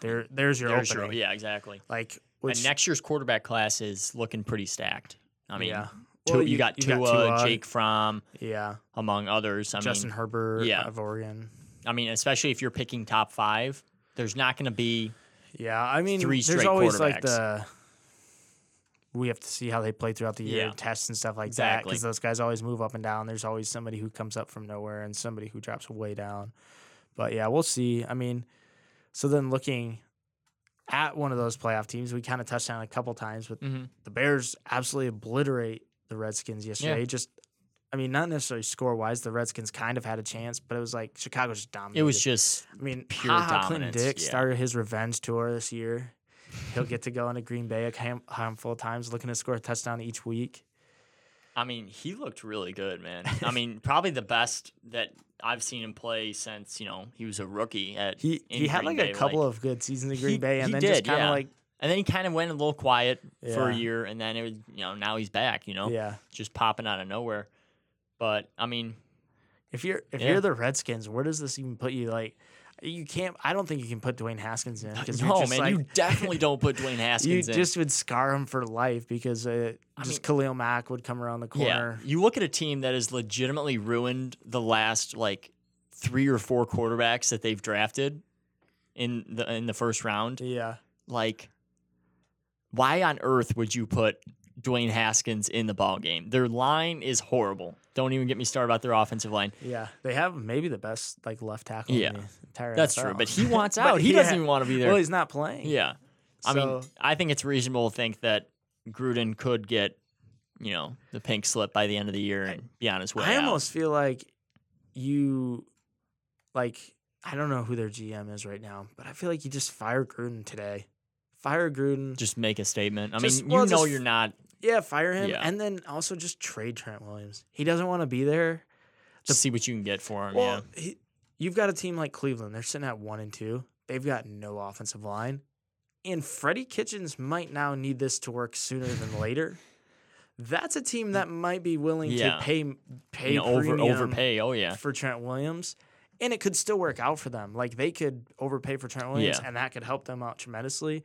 there there's your There's your- yeah, exactly. Like which and next year's quarterback class is looking pretty stacked. I mean, yeah, Well, you, got Tua, uh, uh, Jake Fromm, yeah, among others. I Justin mean, Herbert yeah. of Oregon. I mean, especially if you're picking top five, there's not going to be. Yeah, I mean, Three there's straight always like quarterbacks. the. We have to see how they play throughout the year, Yeah. tests and stuff like that, because those guys always move up and down. There's always somebody who comes up from nowhere and somebody who drops way down. But yeah, we'll see. I mean, so then looking at one of those playoff teams, we kind of touched on it a couple times, but mm-hmm. the Bears absolutely obliterate the Redskins yesterday. Just, I mean, not necessarily score wise. The Redskins kind of had a chance, but it was like Chicago just dominated. It was just I mean, pure pure Clinton-Dix yeah. started his revenge tour this year. He'll get to go into Green Bay a handful of times, looking to score a touchdown each week. I mean, he looked really good, man. I mean, [laughs] probably the best that I've seen him play since you know he was a rookie at. He he had like Bay, a couple of good seasons in Green He- Bay, and he then did, just kind of yeah. like and then he kind of went a little quiet for a year, and then it was you know now he's back, you know, yeah. just popping out of nowhere. But I mean, If you're if Yeah. you're the Redskins, where does this even put you? Like, you can't. I don't think you can put Dwayne Haskins in no man, like, you definitely don't put Dwayne [laughs] you Haskins in. You just would scar him for life because uh, I just mean- Khalil Mack would come around the Yeah, corner. you look at a team that has legitimately ruined the last like three or four quarterbacks that they've drafted in the in the first round. Yeah, Like, why on earth would you put Dwayne Haskins in the ball game? Their line is horrible. Don't even get me started about their offensive line. yeah. They have maybe the best like left tackle. Yeah. in the entire That's NFL. true, but he [laughs] wants out. he doesn't even want to be there. Well, he's not playing. yeah, I mean, I think it's reasonable to think that Gruden could get, you know, the pink slip by the end of the year and be on his way I out. almost feel like you, like, I don't know who their GM is right now, but I feel like you just fire Gruden today. Fire Gruden. just make a statement. I Just- mean, well, you know you're not. yeah, fire him. Yeah. And then also just trade Trent Williams. He doesn't want to be there. Just see what you can get for him. Well, he, you've got a team like Cleveland. They're sitting at one and two. They've got no offensive line. And Freddie Kitchens might now need this to work sooner than [laughs] later. That's a team that might be willing Yeah. to pay pay. You know, over overpay. Oh yeah. for Trent Williams, and it could still work out for them. Like they could overpay for Trent Williams, Yeah. and that could help them out tremendously.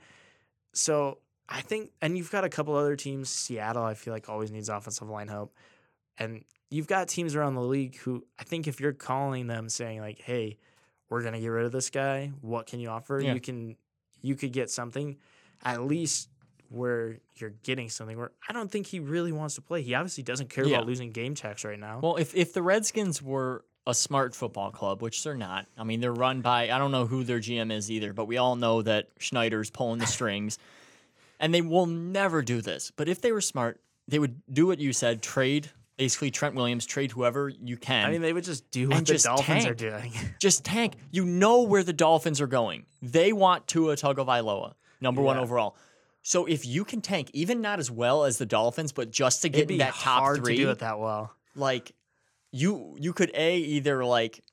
So I think, and you've got a couple other teams. Seattle, I feel like always needs offensive line help, and you've got teams around the league who I think if you're calling them saying like, "Hey, we're gonna get rid of this guy. What can you offer?" Yeah. You can, you could get something. At least where you're getting something where I don't think he really wants to play. He obviously doesn't care Yeah. about losing game checks right now. Well, if if the Redskins were a smart football club, which they're not, I mean, they're run by I don't know who their GM is either, but we all know that Snyder's pulling the [laughs] strings, and they will never do this. But if they were smart, they would do what you said: trade basically Trent Williams, trade whoever you can. I mean, they would just do what the Dolphins are tank. doing. [laughs] just tank. You know where the Dolphins are going. They want Tua Tagovailoa, number one overall. So if you can tank, even not as well as the Dolphins, but just to get in that top hard three, to do it that well. like you you could a either like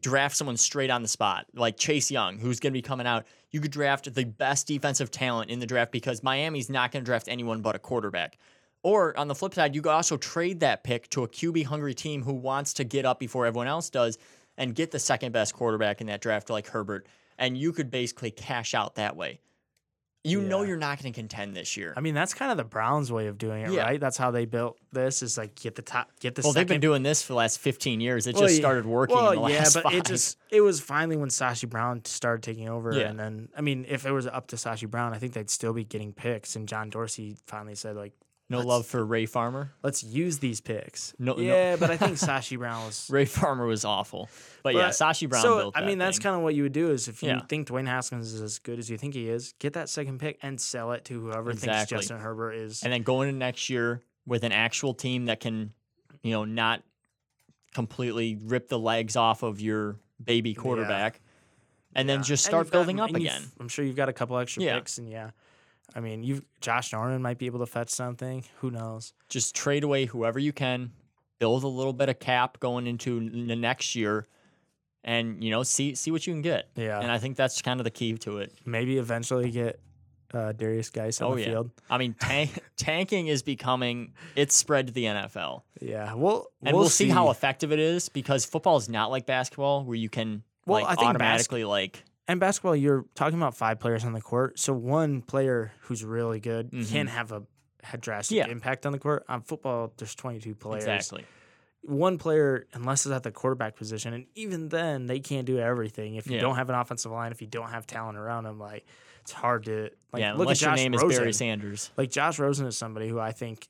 draft someone straight on the spot, like Chase Young, who's going to be coming out. You could draft the best defensive talent in the draft because Miami's not going to draft anyone but a quarterback. Or on the flip side, you could also trade that pick to a QB hungry team who wants to get up before everyone else does and get the second best quarterback in that draft, like Herbert. And you could basically cash out that way. You know you're not going to contend this year. I mean, that's kind of the Browns' way of doing it, Yeah. right? That's how they built this. Is like get the top, get the. well, they've been doing this for the last 15 years. It Well, just started working Well, in the last yeah, but five. it just it was finally when Sashi Brown started taking over, Yeah. and then I mean, if it was up to Sashi Brown, I think they'd still be getting picks. And John Dorsey finally said like, no love for Ray Farmer. let's use these picks. No- no. yeah, but I think Sashi Brown was. [laughs] Ray Farmer was awful. But, yeah, Sashi Brown so I mean, that's kind of what you would do is if you Yeah. think Dwayne Haskins is as good as you think he is, get that second pick and sell it to whoever thinks Exactly. Justin Herbert is. and then go into next year with an actual team that can, you know, not completely rip the legs off of your baby quarterback, and then just start building up again. I'm sure you've got a couple extra Yeah. picks, and yeah, I mean, you Josh Norman might be able to fetch something. Who knows? Just trade away whoever you can, build a little bit of cap going into the next year, and you know, see see what you can get. Yeah, And I think that's kind of the key to it. maybe eventually get uh, Derrius Guice on Oh, the yeah. field. I mean, tank, [laughs] tanking is becoming it's spread to the NFL. Yeah, well, and we'll, see. how effective it is because football is not like basketball where you can Well, like I think bas- automatically like And basketball, you're talking about five players on the court, so one player who's really good can have a, a drastic Mm-hmm. Yeah. impact on the court. On football, there's 22 players. exactly. One player, unless it's at the quarterback position, and even then, they can't do everything. If you Yeah. don't have an offensive line, if you don't have talent around them, like it's hard to like yeah, look unless at your name Rosen. is Barry Sanders. Like Josh Rosen is somebody who I think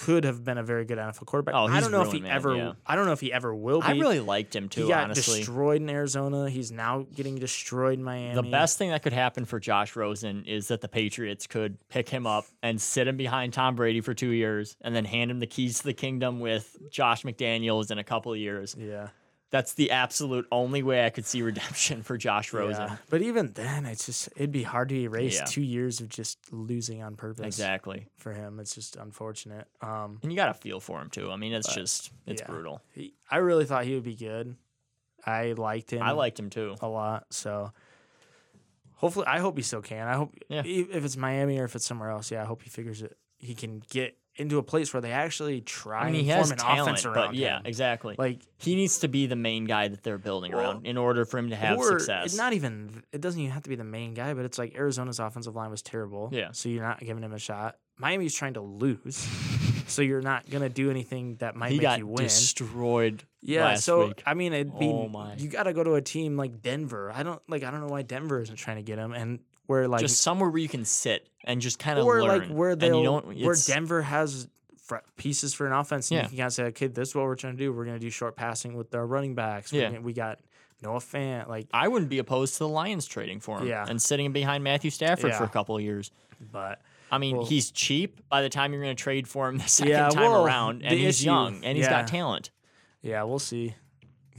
could have been a very good NFL quarterback. Oh, I don't know if he man, ever. yeah. I don't know if he ever will be. I really liked him too. he got honestly, destroyed in Arizona. He's now getting destroyed in Miami. the best thing that could happen for Josh Rosen is that the Patriots could pick him up and sit him behind Tom Brady for two years, and then hand him the keys to the kingdom with Josh McDaniels in a couple of years. Yeah. That's the absolute only way I could see redemption for Josh Rosen. Yeah. But even then, it's just it'd be hard to erase Yeah. two years of just losing on purpose. Exactly. For him, it's just unfortunate. Um, And you got to feel for him too. I mean, it's just it's yeah. brutal. he, I really thought he would be good. I liked him. I liked him too. a lot. So hopefully, I hope he still can. I hope Yeah. if it's Miami or if it's somewhere else, yeah, I hope he figures it. He can get into a place where they actually try I mean, and he form has an talent, offense around but yeah, him. exactly. Like he needs to be the main guy that they're building Well, around in order for him to have or success. It's not even. It doesn't even have to be the main guy, but it's like Arizona's offensive line was terrible. Yeah. So you're not giving him a shot. Miami's trying to lose, [laughs] so you're not gonna do anything that might he make got you win. destroyed. yeah. last so week. I mean, it'd be Oh you got to go to a team like Denver. I don't like. I don't know why Denver isn't trying to get him, and where like just somewhere where you can sit and just kind of or learn. like where and they where Denver has fr- pieces for an offense. And Yeah. you can kind of say, okay, this is what we're trying to do. We're going to do short passing with our running backs. Yeah. gonna- we got Noah Fant. Like, I wouldn't be opposed to the Lions trading for him. Yeah. and sitting him behind Matthew Stafford for a couple of years. but I mean, Well- he's cheap by the time you're going to trade for him the second Yeah, time well, around, and he's issue- young and he's yeah. got talent. yeah, we'll see.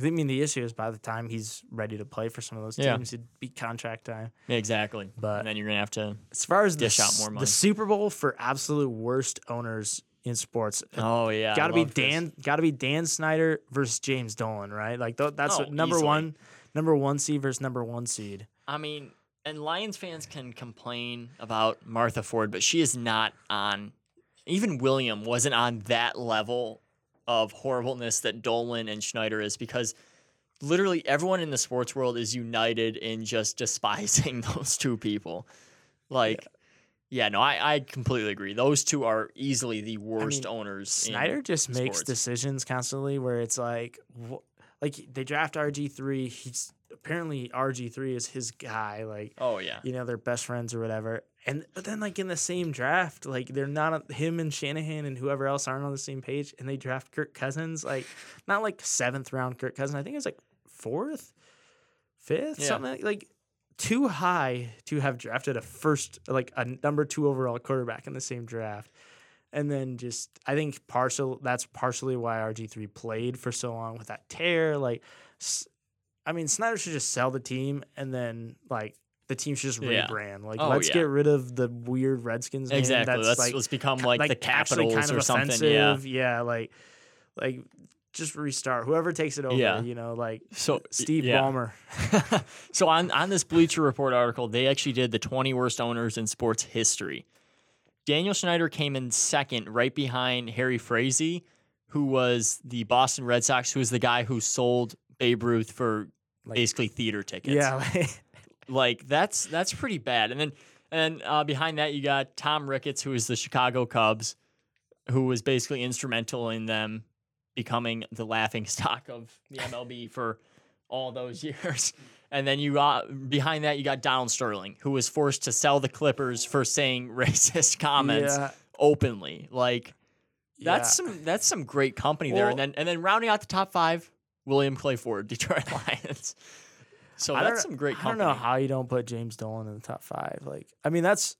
I mean, the issue is by the time he's ready to play for some of those Yeah. teams, it'd be contract time. Exactly. But- and then you're going to have to. As far as the, Dish out s- more money. the Super Bowl for absolute worst owners in sports, uh, Oh yeah, got to be this. Dan. Got to be Dan Snyder versus James Dolan, right? Like th- that's Oh, what, number easily. one, number one seed versus number one seed. I mean, and Lions fans can complain about Martha Ford, but she is not on. Even William wasn't on that level of horribleness that Dolan and Snyder is because literally everyone in the sports world is united in just despising [laughs] those two people. Like, yeah, no, I, I completely agree. Those two are easily the worst mean, owners. Snyder just makes decisions constantly where it's like, wh- like they draft RG three. He's apparently RG three is his guy. Like Oh yeah. you know they're best friends or whatever. And but then like in the same draft, like they're not him and Shanahan and whoever else aren't on the same page, and they draft Kirk Cousins like not like seventh round Kirk Cousins. I think it was like fourth, fifth, Yeah. something like, like too high to have drafted a first like a number two overall quarterback in the same draft. And then just I think partial that's partially why RG three played for so long with that tear. Like, I mean, Snyder should just sell the team and then like the team should just Yeah. rebrand. Like, Oh, let's yeah. get rid of the weird Redskins name. Exactly. That's Let's like let's become ki- like, the Capitals or something. Yeah. Yeah, like like just restart. Whoever takes it over, Yeah. you know, like So Steve yeah. Ballmer. [laughs] so on on this Bleacher Report article, they actually did the 20 worst owners in sports history. Daniel Snyder came in second, right behind Harry Frazee, who was the Boston Red Sox, who was the guy who sold Babe Ruth for Like- basically theater tickets. Yeah, [laughs] like, like that's that's pretty bad. And then and uh, behind that you got Tom Ricketts, who is the Chicago Cubs, who was basically instrumental in them becoming the laughing [laughs] stock of the MLB for all those [laughs] years. And then you got behind that you got Donald Sterling, who was forced to sell the Clippers for saying [laughs] racist comments yeah, openly. Like that's yeah. some that's some great company there. And then and then rounding out the top five, William Clay Ford, Detroit Lions. So I that's some great I don't know how you don't put James Dolan in the top five. Like, I mean, that's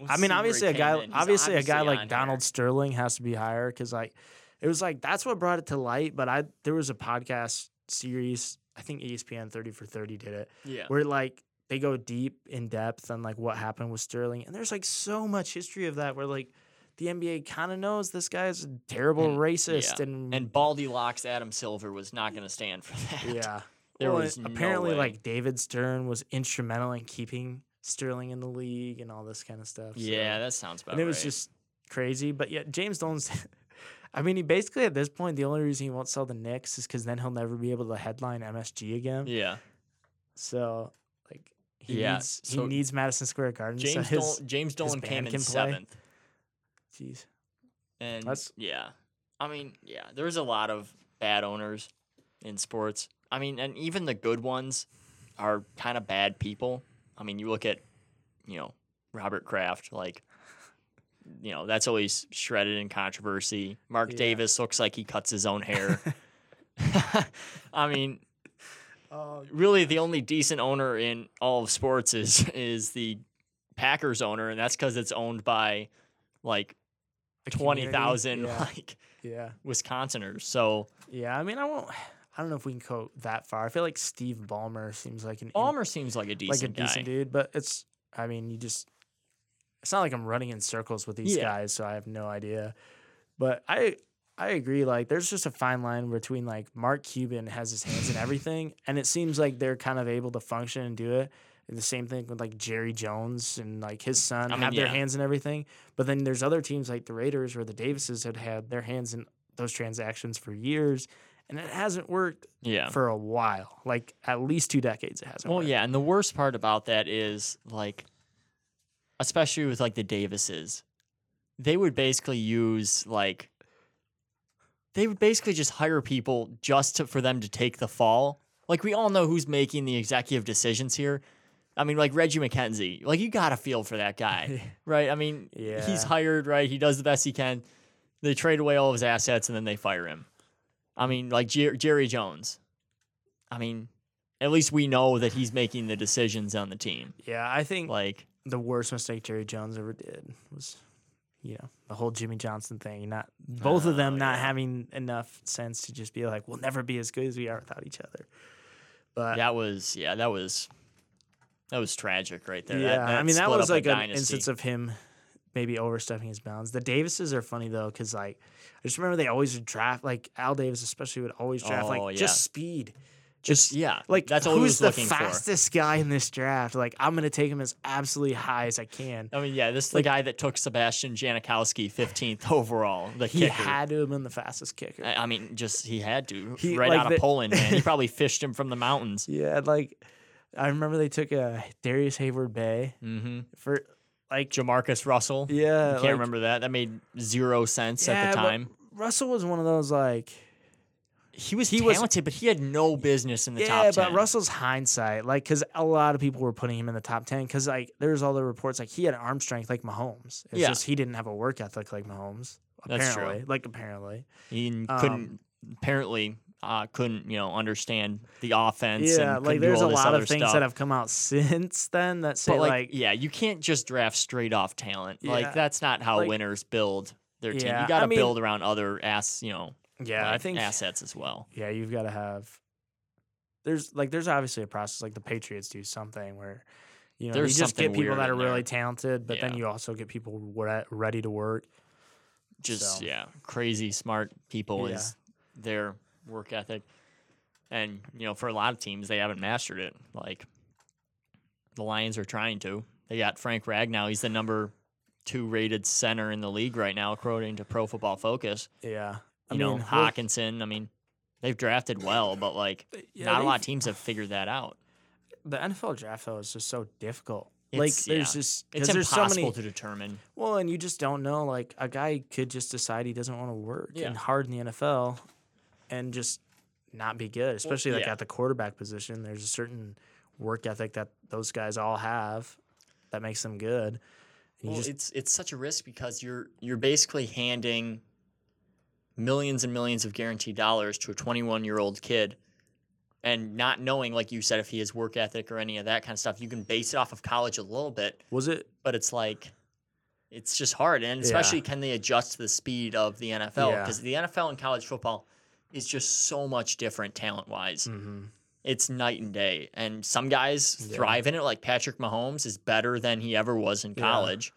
Let's I mean, obviously a guy, in. He's obviously a guy like Donald here. Sterling has to be higher because like it was like that's what brought it to light. But I there was a podcast series, I think ESPN Thirty for Thirty did it, Yeah. where like they go deep in depth on like what happened with Sterling, and there's like so much history of that where like the NBA kind of knows this guy's a terrible And- racist yeah. and And Baldy Locks Adam Silver was not going to stand for that. yeah. There Well, was no apparently way. like David Stern was instrumental in keeping Sterling in the league and all this kind of stuff. so- Yeah, that sounds about and it was right. just crazy. But yeah, James Dolan's. [laughs] I mean, he basically at this point the only reason he won't sell the Knicks is because then he'll never be able to headline MSG again. yeah. So like he Yeah, needs so he needs Madison Square Garden. James so his, Dolan, James Dolan came in seventh, jeez. and That's- yeah, I mean, yeah, there's a lot of bad owners in sports. I mean, and even the good ones are kind of bad people. I mean, you look at, you know, Robert Kraft, like, you know, that's always shredded in controversy. Mark Yeah. Davis looks like he cuts his own hair. [laughs] [laughs] I mean, Oh, really the only decent owner in all of sports is is the Packers owner, and that's because it's owned by like twenty thousand Yeah, [laughs] like yeah, Wisconsiners. So yeah. I mean, I won't. I don't know if we can go that far. I feel like Steve Ballmer seems like an in- seems like a decent like a decent dude, but it's. I mean, you just. It's not like I'm running in circles with these Yeah. guys, so I have no idea. But I I agree. Like, there's just a fine line between like Mark Cuban has his hands in everything, [laughs] and it seems like they're kind of able to function and do it. And the same thing with like Jerry Jones and like his son I mean, have their hands in everything. But then there's other teams like the Raiders or the Davises had had their hands in those transactions for years, and it hasn't worked Yeah. for a while. Like at least two decades, it hasn't. Well, worked. yeah, and the worst part about that is like, especially with like the Davises, they would basically use like, they would basically just hire people just to, for them to take the fall. Like we all know who's making the executive decisions here. I mean, like Reggie McKenzie, like you got to feel for that guy, [laughs] right? I mean, yeah. he's hired, right? He does the best he can. They trade away all of his assets and then they fire him. I mean, like Jer- Jerry Jones. I mean, at least we know that he's making the decisions on the team. Yeah, I think Like, the worst mistake Jerry Jones ever did was, you know, the whole Jimmy Johnson thing. Not both of oh, them Oh, not yeah. having enough sense to just be like, we'll never be as good as we are without each other. But that was yeah, that was that was tragic right there. That- yeah, I mean that was like an dynasty. instance of him maybe overstepping his bounds. The Davises are funny though, because like I just remember they always would draft like Al Davis especially would always draft Oh, like yeah. just speed. just yeah, Like that's who's was the looking fastest guy in this draft? Like I'm gonna take him as absolutely high as I can. I mean, yeah, this is the guy that took Sebastian Janikowski 15th overall, the He kicker. had to have been the fastest kicker. I I mean, just he had to He- right like out the- of Poland, man. He [laughs] probably fished him from the mountains. Yeah, like I remember they took a Darrius Heyward-Bey Mm-hmm. for like Jamarcus Russell. yeah, I Can't like, remember that. That made zero sense yeah, at the time. Russell was one of those like he was He was- talented, but he had no business in the yeah, top 10. but Russell's hindsight, like, because a lot of people were putting him in the top ten, because like there's all the reports like he had arm strength like Mahomes. It's Yeah. just he didn't have a work ethic like Mahomes. That's true. Apparently, like apparently. he um, couldn't apparently uh, couldn't you know understand the offense. Yeah, and like there's a lot of things stuff. that have come out [laughs] since then that say But like, like, yeah, you can't just draft straight off talent. Like that's not how like- winners build their team. You got to I mean- build around other ass, you know, yeah, I think assets as well. yeah, you've got to have. There's like there's obviously a process like the Patriots do something where, you know, There's you just get people that are really talented, but then you also get people re- ready to work. Just So- yeah, crazy smart people Yeah. is their work ethic, and you know, for a lot of teams, they haven't mastered it. Like the Lions are trying to. They got Frank Ragnow. He's the number two rated center in the league right now, according to Pro Football Focus. Yeah, You know, Hockenson. I mean, they've drafted well, but like yeah, not a lot of teams have figured that out. The NFL draft though is just so difficult. It's- like there's yeah. just It's because there's so impossible many. to determine. Well, and you just don't know. Like a guy could just decide he doesn't want to work Yeah. and hard in the NFL, and just not be good. Especially like yeah. at the quarterback position, there's a certain work ethic that those guys all have that makes them good. Well, just it's it's such a risk because you're you're basically handing millions and millions of guaranteed dollars to a 21 year old kid, and not knowing, like you said, if he has work ethic or any of that kind of stuff. You can base it off of college a little bit, was it. but it's like it's just hard, and Yeah. especially can they adjust to the speed of the NFL Yeah. because the NFL and college football is just so much different talent wise. Mm-hmm. It's night and day, and some guys Yeah. thrive in it. Like Patrick Mahomes is better than he ever was in Yeah. college,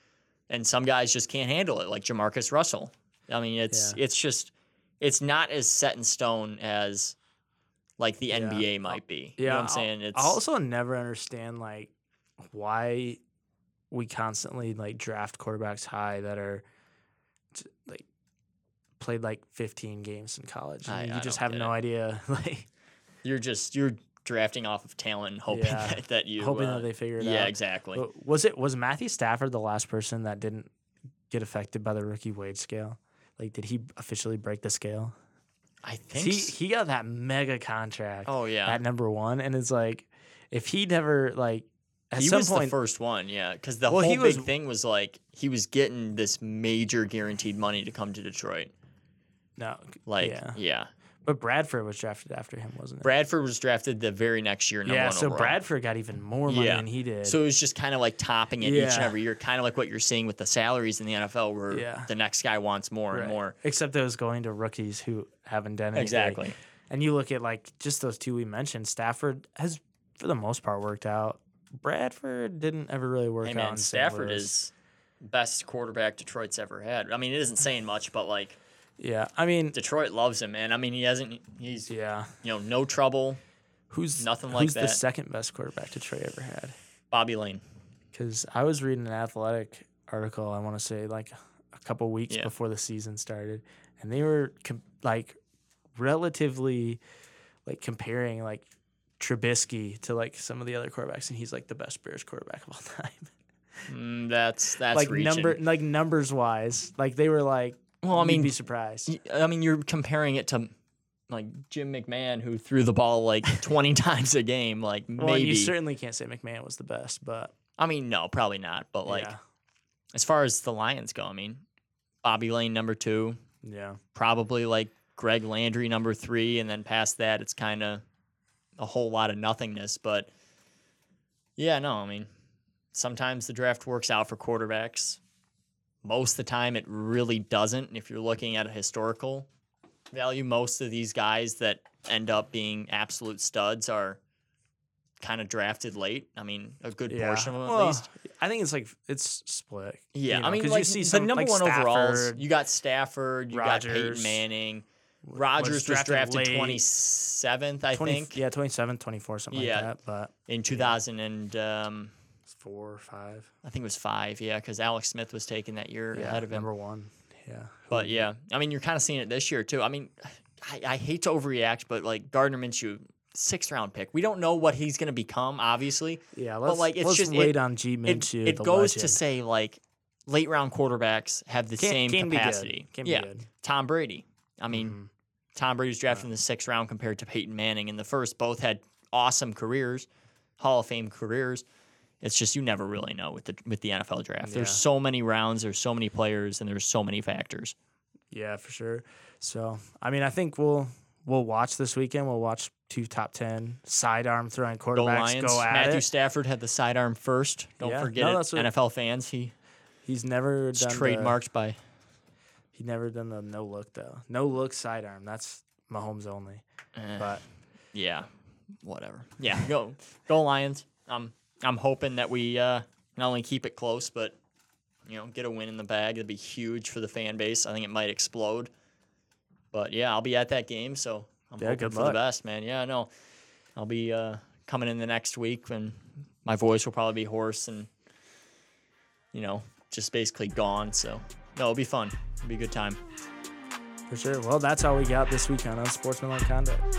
and some guys just can't handle it, like Jamarcus Russell. I mean, it's it's just it's not as set in stone as like the Yeah. NBA might be. Yeah, you know what I'm saying? It's I also never understand like why we constantly like draft quarterbacks high that are like played like 15 games in college. I- you I just have no it. idea, [laughs] like you're just you're drafting off of talent, and hoping Yeah. that, [laughs] that you hoping uh, that they figure it yeah out. Yeah, exactly. But Was it was Matthew Stafford the last person that didn't get affected by the rookie wage scale? Like, did he officially break the scale? I think He s- he got that mega contract oh yeah at number one, and it's like if he never like at he some was point the first one, yeah, because the Well, whole big was- thing was like he was getting this major guaranteed money to come to Detroit. No Like, yeah. yeah. But Bradford was drafted after him, wasn't it? Bradford was drafted the very next year, yeah, so overall. Bradford got even more money Yeah. than he did. So it was just kind of like topping it each and every year, kind of like what you're seeing with the salaries in the NFL, where Yeah. the next guy wants more Right. and more. Except it was going to rookies who haven't done anything. Exactly. And you look at like just those two we mentioned. Stafford has, for the most part, worked out. Bradford didn't ever really work Hey out. man, St. Stafford is best quarterback Detroit's ever had. I mean, it isn't saying much, but like Yeah, I mean, Detroit loves him, man. I mean, he hasn't. He's yeah. you know no trouble. Who's Nothing like who's the second best quarterback Detroit ever had? Bobby Layne. Because I was reading an athletic article. I want to say like a couple weeks Yeah. before the season started, and they were com- like relatively like comparing like Trubisky to like some of the other quarterbacks, and he's like the best Bears quarterback of all [laughs] time. Mm, that's that's like reaching. number like numbers wise, like they were like. Well, I you'd mean, be surprised. I mean, you're comparing it to like Jim McMahon, who threw the ball like [laughs] 20 times a game. Like Well, maybe. you certainly can't say McMahon was the best, but I mean, no, probably not. But like, yeah, as far as the Lions go, I mean, Bobby Layne number two, yeah, probably like Greg Landry number three, and then past that, it's kind of a whole lot of nothingness. But yeah, no, I mean, sometimes the draft works out for quarterbacks. Most of the time, it really doesn't. And if you're looking at a historical value, most of these guys that end up being absolute studs are kind of drafted late. I mean, a good yeah. portion of them at Well, least. I think it's like it's split. Yeah, you know, I mean, like you see the number like one overalls, Stafford, you got Stafford, you got Peyton Manning. Rodgers was drafted drafted twenty seventh, I 20, think, Yeah, 27, 24, something Yeah. like that. But in two thousand and um, four or five. I think it was five. Yeah, because Alex Smith was taken that year Yeah, ahead of him. number one. Yeah. But yeah, I mean, you're kind of seeing it this year too. I mean, I, I hate to overreact, but like Gardner Minshew, sixth round pick. We don't know what he's going to become, obviously. Yeah, let's, like, it's let's just- wait it- on G Minshew. it the goes to say like late round quarterbacks have the Can- same can be good. capacity. Can be yeah, good. Tom Brady. I mean, Mhm. Tom Brady was drafted in the sixth round compared to Peyton Manning in the first. Both had awesome careers, Hall of Fame careers. It's just you never really know with the with the NFL draft. There's so many rounds, there's so many players, and there's so many factors. Yeah, for sure. So, I mean, I think we'll we'll watch this weekend. We'll watch two top ten sidearm throwing Go quarterbacks Lions. go at Matthew it. Stafford had the sidearm first. Don't Yeah. forget No, it. NFL fans. He He's never done the- trademarked by. he never done the no look though. No look sidearm. That's Mahomes only. eh, But yeah, whatever. Yeah, go go Lions. I'm I'm hoping that we uh, not only keep it close, but you know, get a win in the bag. It'd be huge for the fan base. I think it might explode. But yeah, I'll be at that game, so I'm Yeah, hoping for the best, man. Yeah, no, I'll be uh, coming in the next week, and my voice will probably be hoarse and you know just basically gone. So no, it'll be fun. It'll be a good time. for sure. Well, that's all we got this weekend on Unsportsmanlike Conduct.